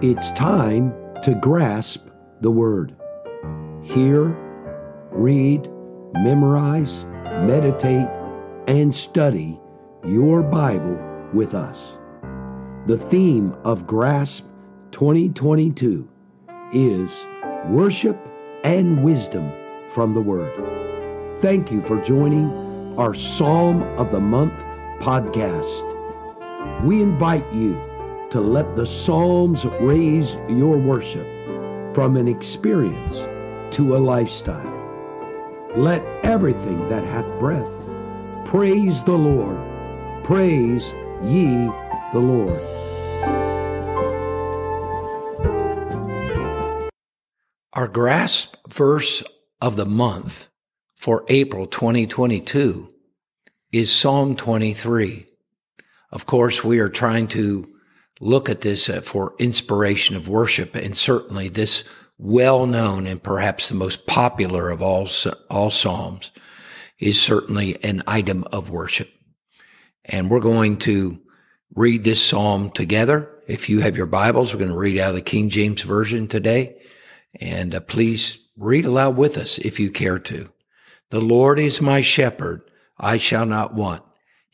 It's time to grasp the Word. Hear, read, memorize, meditate, and study your Bible with us. The theme of Grasp 2022 is Worship and Wisdom from the Word. Thank you for joining our Psalm of the Month podcast. We invite you to let the Psalms raise your worship from an experience to a lifestyle. Let everything that hath breath praise the Lord. Praise ye the Lord. Our grasp verse of the month for April 2022 is Psalm 23. Of course, we are trying to look at this uh, for inspiration of worship, and certainly this well known and perhaps the most popular of all, all Psalms is certainly an item of worship. And we're going to read this Psalm together. If you have your Bibles, we're going to read out of the King James Version today. And uh, please read aloud with us if you care to. The Lord is my shepherd. I shall not want.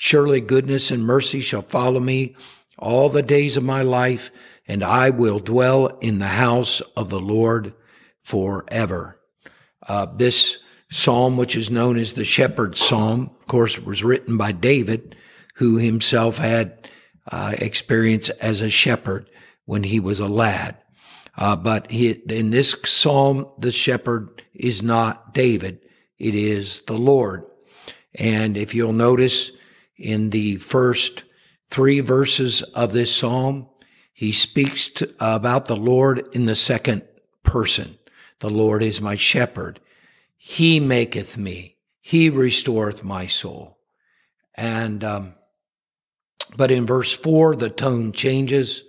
Surely goodness and mercy shall follow me all the days of my life, and I will dwell in the house of the Lord forever. Uh, this psalm, which is known as the shepherd's psalm, of course, was written by David, who himself had uh, experience as a shepherd when he was a lad. Uh, but he, in this psalm, the shepherd is not David. It is the Lord. And if you'll notice, in the first three verses of this psalm, he speaks to, about the Lord in the second person. The Lord is my shepherd. He maketh me. He restoreth my soul. And, um, but in verse four, the tone changes.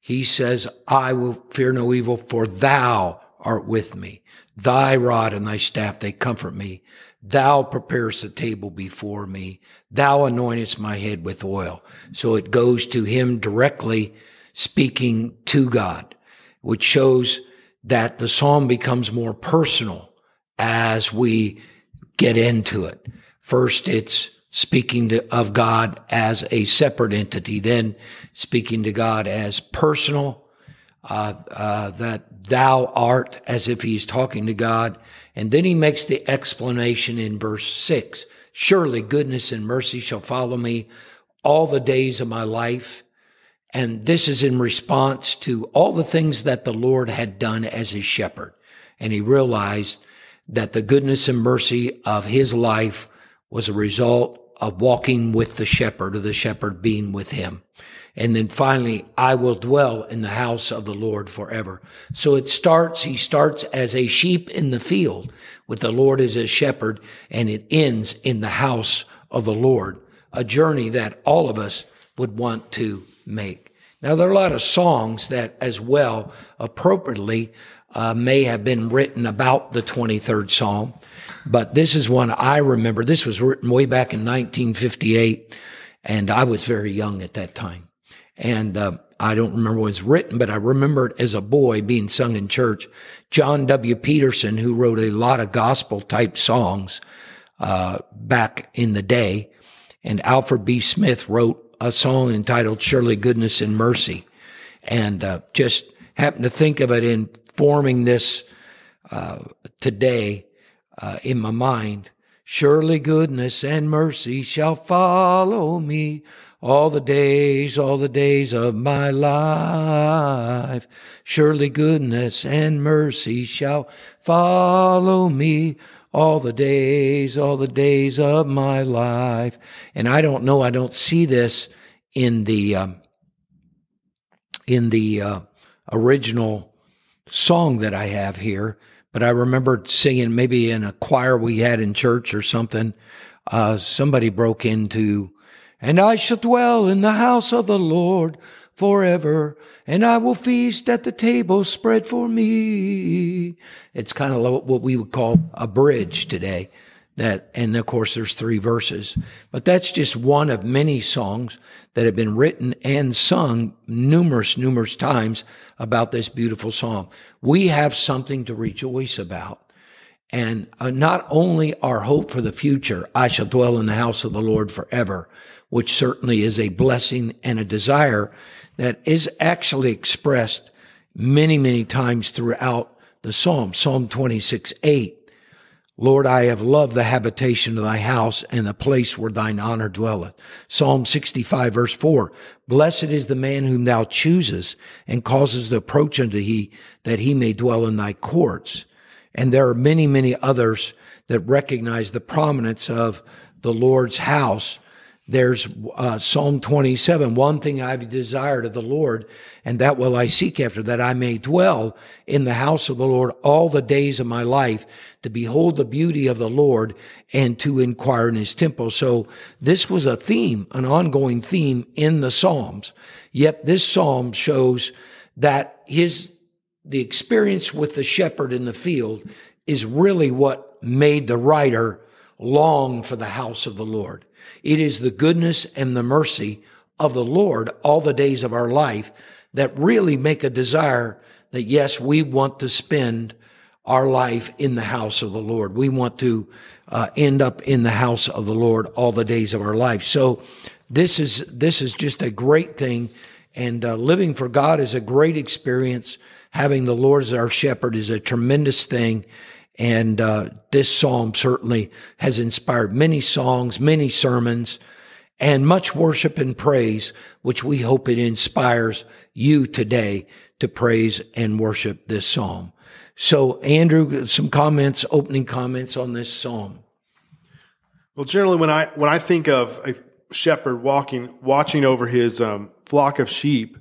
He says, I will fear no evil, for thou art with me. Thy rod and thy staff, they comfort me. Thou preparest a table before me. Thou anointest my head with oil. So it goes to him directly speaking to God, which shows that the psalm becomes more personal as we get into it. First, it's speaking to, of God as a separate entity, then speaking to God as personal, uh, uh, that thou art, as if he's talking to God. And then he makes the explanation in verse six. Surely goodness and mercy shall follow me all the days of my life. And this is in response to all the things that the Lord had done as his shepherd. And he realized that the goodness and mercy of his life was a result of walking with the shepherd or the shepherd being with him. And then finally, I will dwell in the house of the Lord forever. So it starts, he starts as a sheep in the field with the Lord as a shepherd and it ends in the house of the Lord, a journey that all of us would want to make. Now, there are a lot of songs that as well appropriately uh, may have been written about the 23rd Psalm, but this is one I remember. This was written way back in 1958 and I was very young at that time. And uh, I don't remember when it was written, but I remember it as a boy being sung in church. John W. Peterson, who wrote a lot of gospel type songs uh, back in the day, and Alfred B. Smith wrote a song entitled "Surely Goodness and Mercy," and uh, just happened to think of it in forming this uh, today uh, in my mind. Surely goodness and mercy shall follow me all the days, all the days of my life. Surely goodness and mercy shall follow me all the days, all the days of my life. And I don't know, I don't see this in the, um, in the, uh, original, song that I have here, but I remember singing maybe in a choir we had in church or something. Uh, somebody broke into, and I shall dwell in the house of the Lord forever, and I will feast at the table spread for me. It's kind of what we would call a bridge today. That, and of course, there's three verses, but that's just one of many songs that have been written and sung numerous, numerous times about this beautiful psalm. We have something to rejoice about. And uh, not only our hope for the future, I shall dwell in the house of the Lord forever, which certainly is a blessing and a desire that is actually expressed many, many times throughout the Psalm. Psalm 26, 8. Lord, I have loved the habitation of thy house and the place where thine honor dwelleth. Psalm 65 verse 4. Blessed is the man whom thou choosest and causes the approach unto thee that he may dwell in thy courts. And there are many, many others that recognize the prominence of the Lord's house there's uh, Psalm 27. One thing I've desired of the Lord, and that will I seek after, that I may dwell in the house of the Lord all the days of my life, to behold the beauty of the Lord and to inquire in his temple. So this was a theme, an ongoing theme in the Psalms. Yet this Psalm shows that his, the experience with the shepherd in the field is really what made the writer long for the house of the Lord. It is the goodness and the mercy of the Lord all the days of our life that really make a desire that yes, we want to spend our life in the house of the Lord. We want to uh, end up in the house of the Lord all the days of our life. So this is this is just a great thing, and uh, living for God is a great experience. Having the Lord as our shepherd is a tremendous thing, and uh, this psalm certainly has inspired many songs, many sermons, and much worship and praise, which we hope it inspires you today to praise and worship this psalm. So, Andrew, some comments, opening comments on this psalm. Well, generally, when I when I think of a shepherd walking, watching over his um, flock of sheep,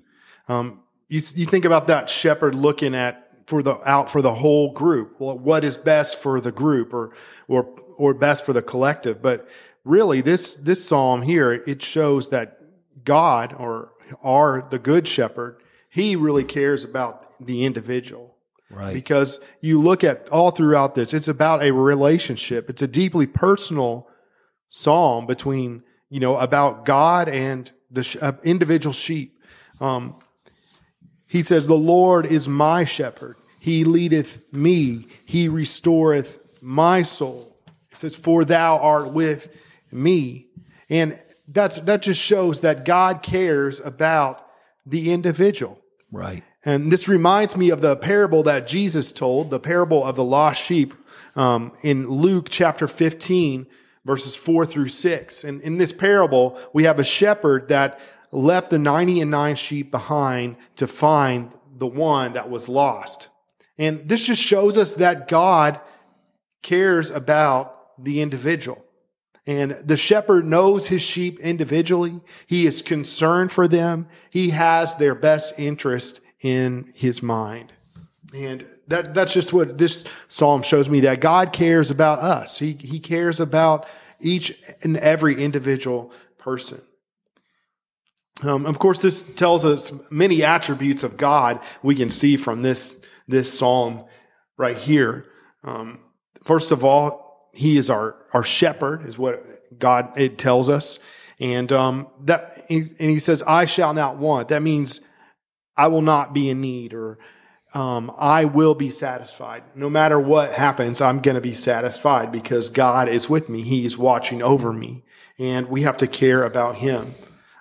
um, you you think about that shepherd looking at for the out for the whole group. Well, what is best for the group or or or best for the collective? But really, this this psalm here it shows that God or are the good shepherd. He really cares about the individual. Right. Because you look at all throughout this, it's about a relationship. It's a deeply personal psalm between, you know, about God and the uh, individual sheep. Um, he says, The Lord is my shepherd. He leadeth me. He restoreth my soul. He says, For thou art with me. And that's, that just shows that God cares about the individual. Right. And this reminds me of the parable that Jesus told, the parable of the lost sheep um, in Luke chapter 15, verses 4 through 6. And in this parable, we have a shepherd that left the 90 and 9 sheep behind to find the one that was lost. And this just shows us that God cares about the individual. And the shepherd knows his sheep individually. He is concerned for them. He has their best interest in his mind. And that, that's just what this psalm shows me that God cares about us. He, he cares about each and every individual person. Um, of course, this tells us many attributes of God we can see from this this psalm right here. Um, first of all, he is our, our shepherd, is what God it tells us. And um, that and he says, I shall not want. That means I will not be in need or um, I will be satisfied. No matter what happens, I'm going to be satisfied because God is with me. He is watching over me, and we have to care about Him.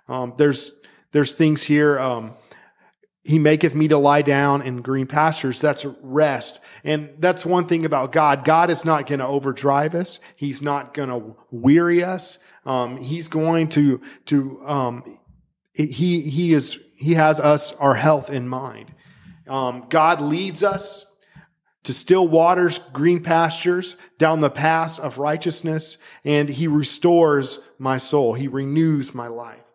Um, there's there's things here. Um, he maketh me to lie down in green pastures. That's rest. And that's one thing about God. God is not going to overdrive us. He's not going to weary us. Um, he's going to, to, um, he, he is, he has us, our health in mind. Um, God leads us to still waters, green pastures, down the paths of righteousness, and he restores my soul. He renews my life.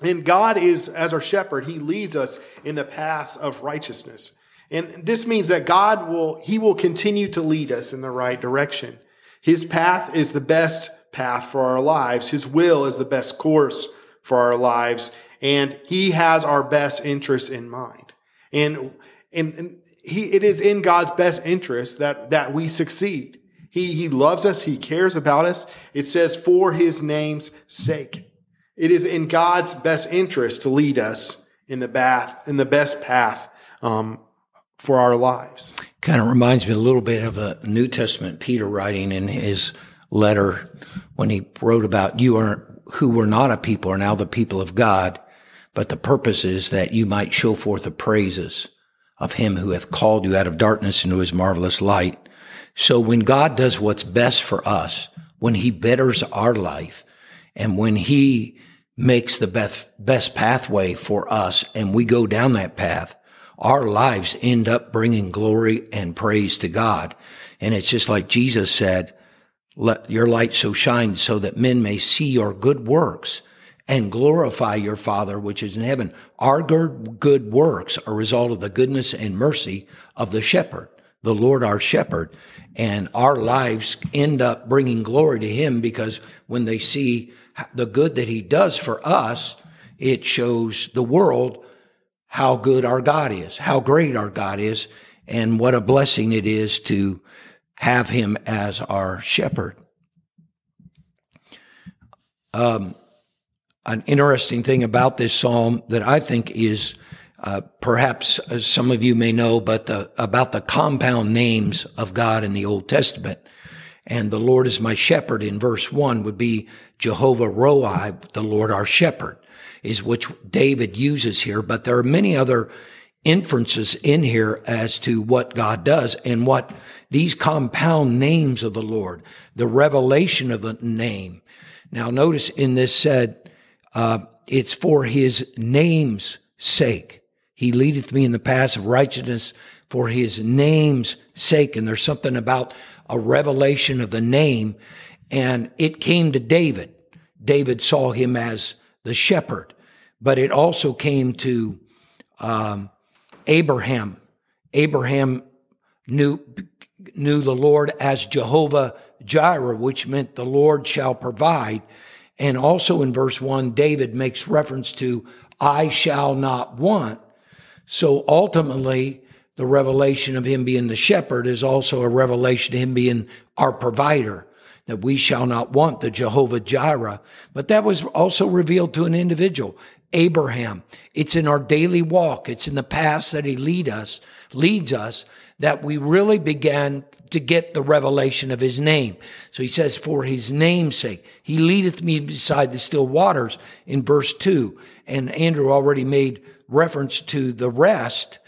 And God is, as our shepherd, He leads us in the paths of righteousness. And this means that God will, He will continue to lead us in the right direction. His path is the best path for our lives. His will is the best course for our lives. And He has our best interests in mind. And, and, and he, it is in God's best interest that, that we succeed. He, he loves us. He cares about us. It says for his name's sake. It is in God's best interest to lead us in the path, in the best path, um, for our lives. Kind of reminds me a little bit of a New Testament Peter writing in his letter when he wrote about you are who were not a people are now the people of God, but the purpose is that you might show forth the praises of him who hath called you out of darkness into his marvelous light. So when God does what's best for us, when he betters our life, and when he makes the best, best pathway for us and we go down that path, our lives end up bringing glory and praise to God. And it's just like Jesus said, let your light so shine so that men may see your good works and glorify your Father which is in heaven. Our good, good works are a result of the goodness and mercy of the shepherd, the Lord our shepherd. And our lives end up bringing glory to him because when they see the good that he does for us, it shows the world how good our God is, how great our God is, and what a blessing it is to have him as our shepherd. Um, an interesting thing about this psalm that I think is uh, perhaps some of you may know, but the, about the compound names of God in the Old Testament. And the Lord is my shepherd in verse one would be Jehovah Roi, the Lord our shepherd, is which David uses here. But there are many other inferences in here as to what God does and what these compound names of the Lord, the revelation of the name. Now notice in this said, uh, it's for his name's sake. He leadeth me in the paths of righteousness for his name's sake. And there's something about a revelation of the name. And it came to David. David saw him as the shepherd, but it also came to um, Abraham. Abraham knew knew the Lord as Jehovah Jireh, which meant the Lord shall provide. And also in verse one, David makes reference to, I shall not want. So ultimately, the revelation of him being the shepherd is also a revelation of him being our provider, that we shall not want the Jehovah Jireh. But that was also revealed to an individual, Abraham. It's in our daily walk. It's in the paths that he lead us, leads us that we really began to get the revelation of his name. So he says, for his name's sake, he leadeth me beside the still waters in verse two. And Andrew already made reference to the rest.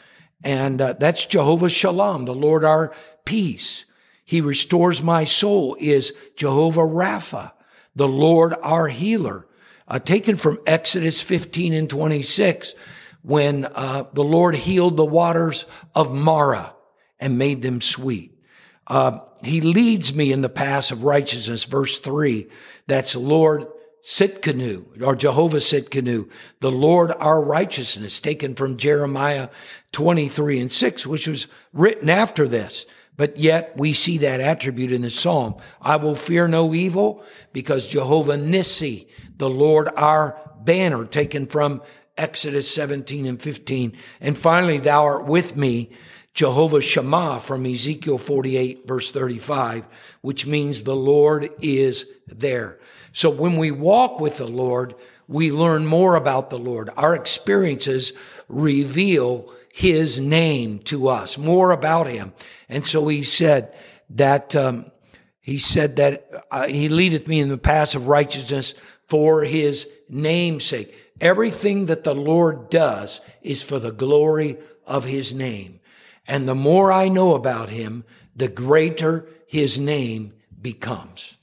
And uh, that's Jehovah Shalom, the Lord our peace. He restores my soul is Jehovah Rapha, the Lord our healer. Uh, taken from Exodus 15 and 26, when uh, the Lord healed the waters of Marah and made them sweet. Uh, he leads me in the paths of righteousness, verse three. That's Lord Tsidkenu or Jehovah Tsidkenu, the Lord our righteousness, taken from Jeremiah 23 and 6, which was written after this. But yet we see that attribute in the psalm. I will fear no evil because Jehovah Nissi, the Lord our banner, taken from Exodus 17 and 15. And finally, thou art with me Jehovah Shammah from Ezekiel 48 verse 35, which means the Lord is there. So when we walk with the Lord, we learn more about the Lord. Our experiences reveal his name to us, more about him. And so he said that, um, he said that uh, he leadeth me in the paths of righteousness for his name's sake. Everything that the Lord does is for the glory of his name. And the more I know about him, the greater his name becomes.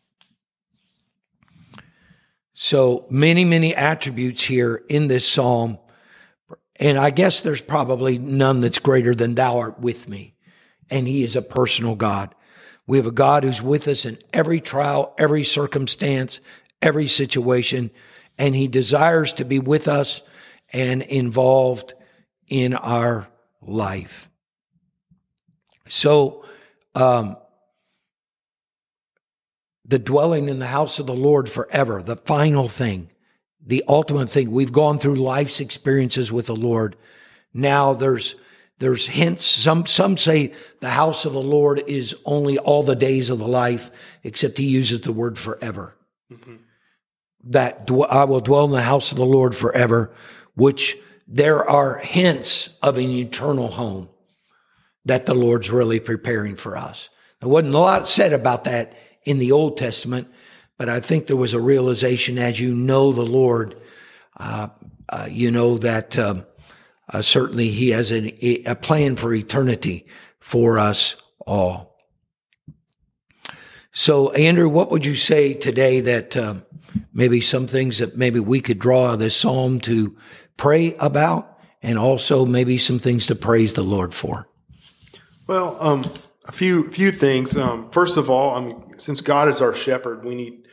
So many, many attributes here in this psalm. And I guess there's probably none that's greater than thou art with me. And he is a personal God. We have a God who's with us in every trial, every circumstance, every situation. And he desires to be with us and involved in our life. So, um, the dwelling in the house of the Lord forever, the final thing, the ultimate thing. We've gone through life's experiences with the Lord. Now there's there's hints. Some some say the house of the Lord is only all the days of the life, except he uses the word forever. Mm-hmm. That dw- I will dwell in the house of the Lord forever, which there are hints of an eternal home that the Lord's really preparing for us. There wasn't a lot said about that in the Old Testament, but I think there was a realization as you know the Lord, uh, uh, you know that um, uh, certainly He has an, a plan for eternity for us all. So, Andrew, what would you say today that um, maybe some things that maybe we could draw this psalm to pray about, and also maybe some things to praise the Lord for? Well, um, a few few things. Um, first of all, I mean, since God is our shepherd, we need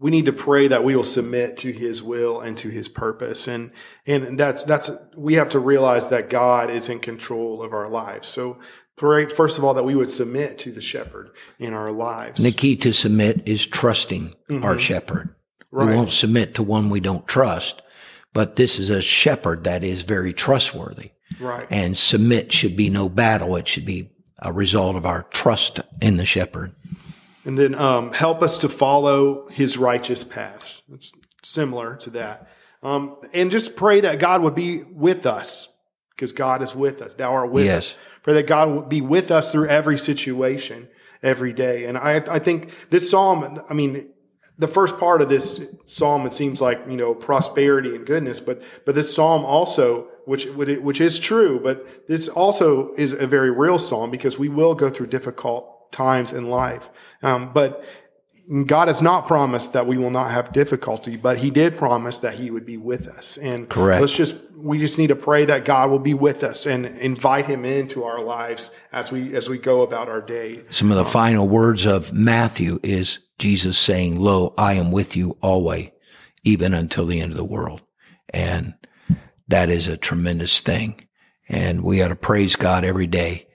we need to pray that we will submit to His will and to His purpose, and and that's that's we have to realize that God is in control of our lives. So pray first of all that we would submit to the shepherd in our lives. The key to submit is trusting mm-hmm. our shepherd. Right. We won't submit to one we don't trust, but this is a shepherd that is very trustworthy. Right. And submit should be no battle; it should be a result of our trust in the shepherd. And then um, help us to follow his righteous paths. It's similar to that. Um, and just pray that God would be with us because God is with us. Thou art with yes. us. Pray that God would be with us through every situation every day. And I, I think this psalm, I mean, the first part of this psalm, it seems like, you know, prosperity and goodness, but, but this psalm also which which is true, but this also is a very real psalm because we will go through difficult times in life. Um, but God has not promised that we will not have difficulty, but He did promise that He would be with us. And correct. Let's just we just need to pray that God will be with us and invite Him into our lives as we as we go about our day. Some of the um, final words of Matthew is Jesus saying, "Lo, I am with you always, even until the end of the world." And that is a tremendous thing. And we ought to praise God every day.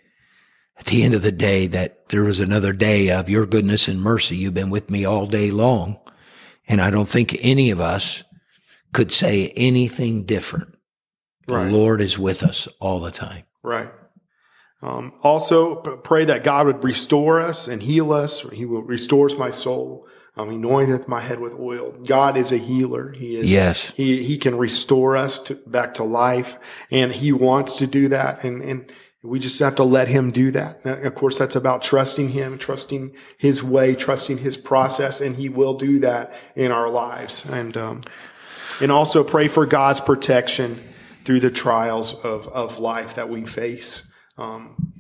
At the end of the day, that there was another day of your goodness and mercy. You've been with me all day long. And I don't think any of us could say anything different. Right. The Lord is with us all the time. Right. Um, also, pray that God would restore us and heal us. He will restores my soul. Um, anointeth my head with oil. God is a healer. He is. Yes. He he can restore us to, back to life, and He wants to do that. And and we just have to let Him do that. And of course, that's about trusting Him, trusting His way, trusting His process, and He will do that in our lives. And um, and also pray for God's protection through the trials of of life that we face. Um,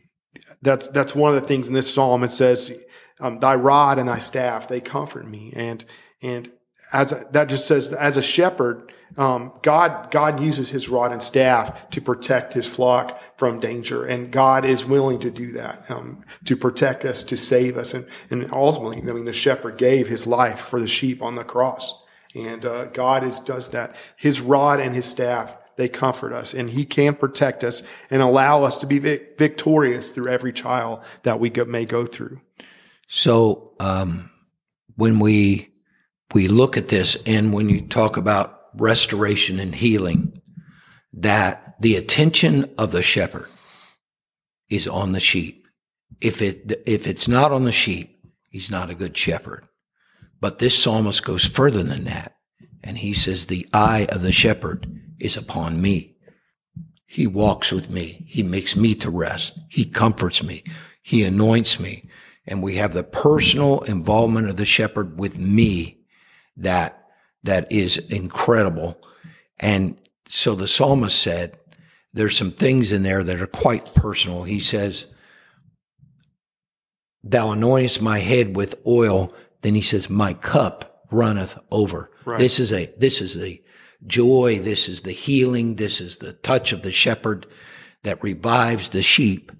that's that's one of the things in this psalm. It says um, thy rod and thy staff they comfort me. And and as a, that just says as a shepherd um, god god uses his rod and staff to protect his flock from danger. And god is willing to do that um, to protect us to save us. And, and ultimately i mean the shepherd gave his life for the sheep on the cross. And uh, god is does that. His rod and his staff they comfort us. And he can protect us and allow us to be victorious through every trial that we go, may go through so um, when we we look at this, and when you talk about restoration and healing, that the attention of the shepherd is on the sheep. If it if it's not on the sheep, he's not a good shepherd. But this psalmist goes further than that, and he says, "The eye of the shepherd is upon me." He walks with me. He makes me to rest. He comforts me. He anoints me and we have the personal involvement of the shepherd with me that that is incredible. And so the psalmist said there's some things in there that are quite personal. He says thou anointest my head with oil. Then he says my cup runneth over. Right. this is a this is the joy. This is the healing. This is the touch of the shepherd that revives the sheep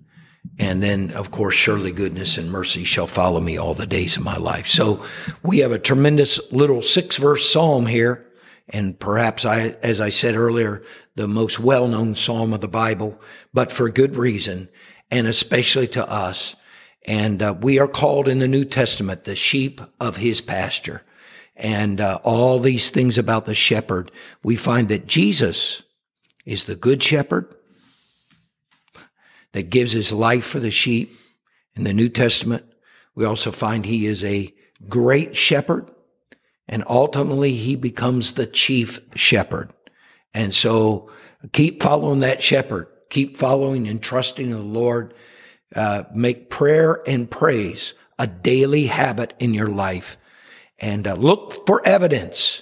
and then, of course, surely goodness and mercy shall follow me all the days of my life. So we have a tremendous little six verse psalm here. And perhaps I, as I said earlier, the most well known psalm of the Bible, but for good reason. and especially to us. And uh, we are called in the New Testament the sheep of his pasture. And uh, all these things about the shepherd, we find that Jesus is the good shepherd that gives his life for the sheep in the New Testament. We also find he is a great shepherd and ultimately he becomes the chief shepherd. And so keep following that shepherd. Keep following and trusting in the Lord. Uh, make prayer and praise a daily habit in your life and uh, look for evidence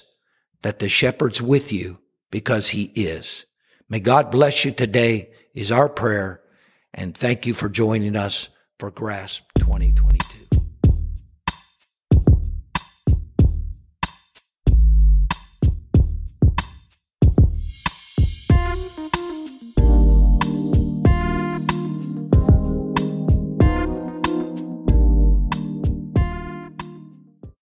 that the shepherd's with you because he is. May God bless you today is our prayer. And thank you for joining us for Grasp 2022.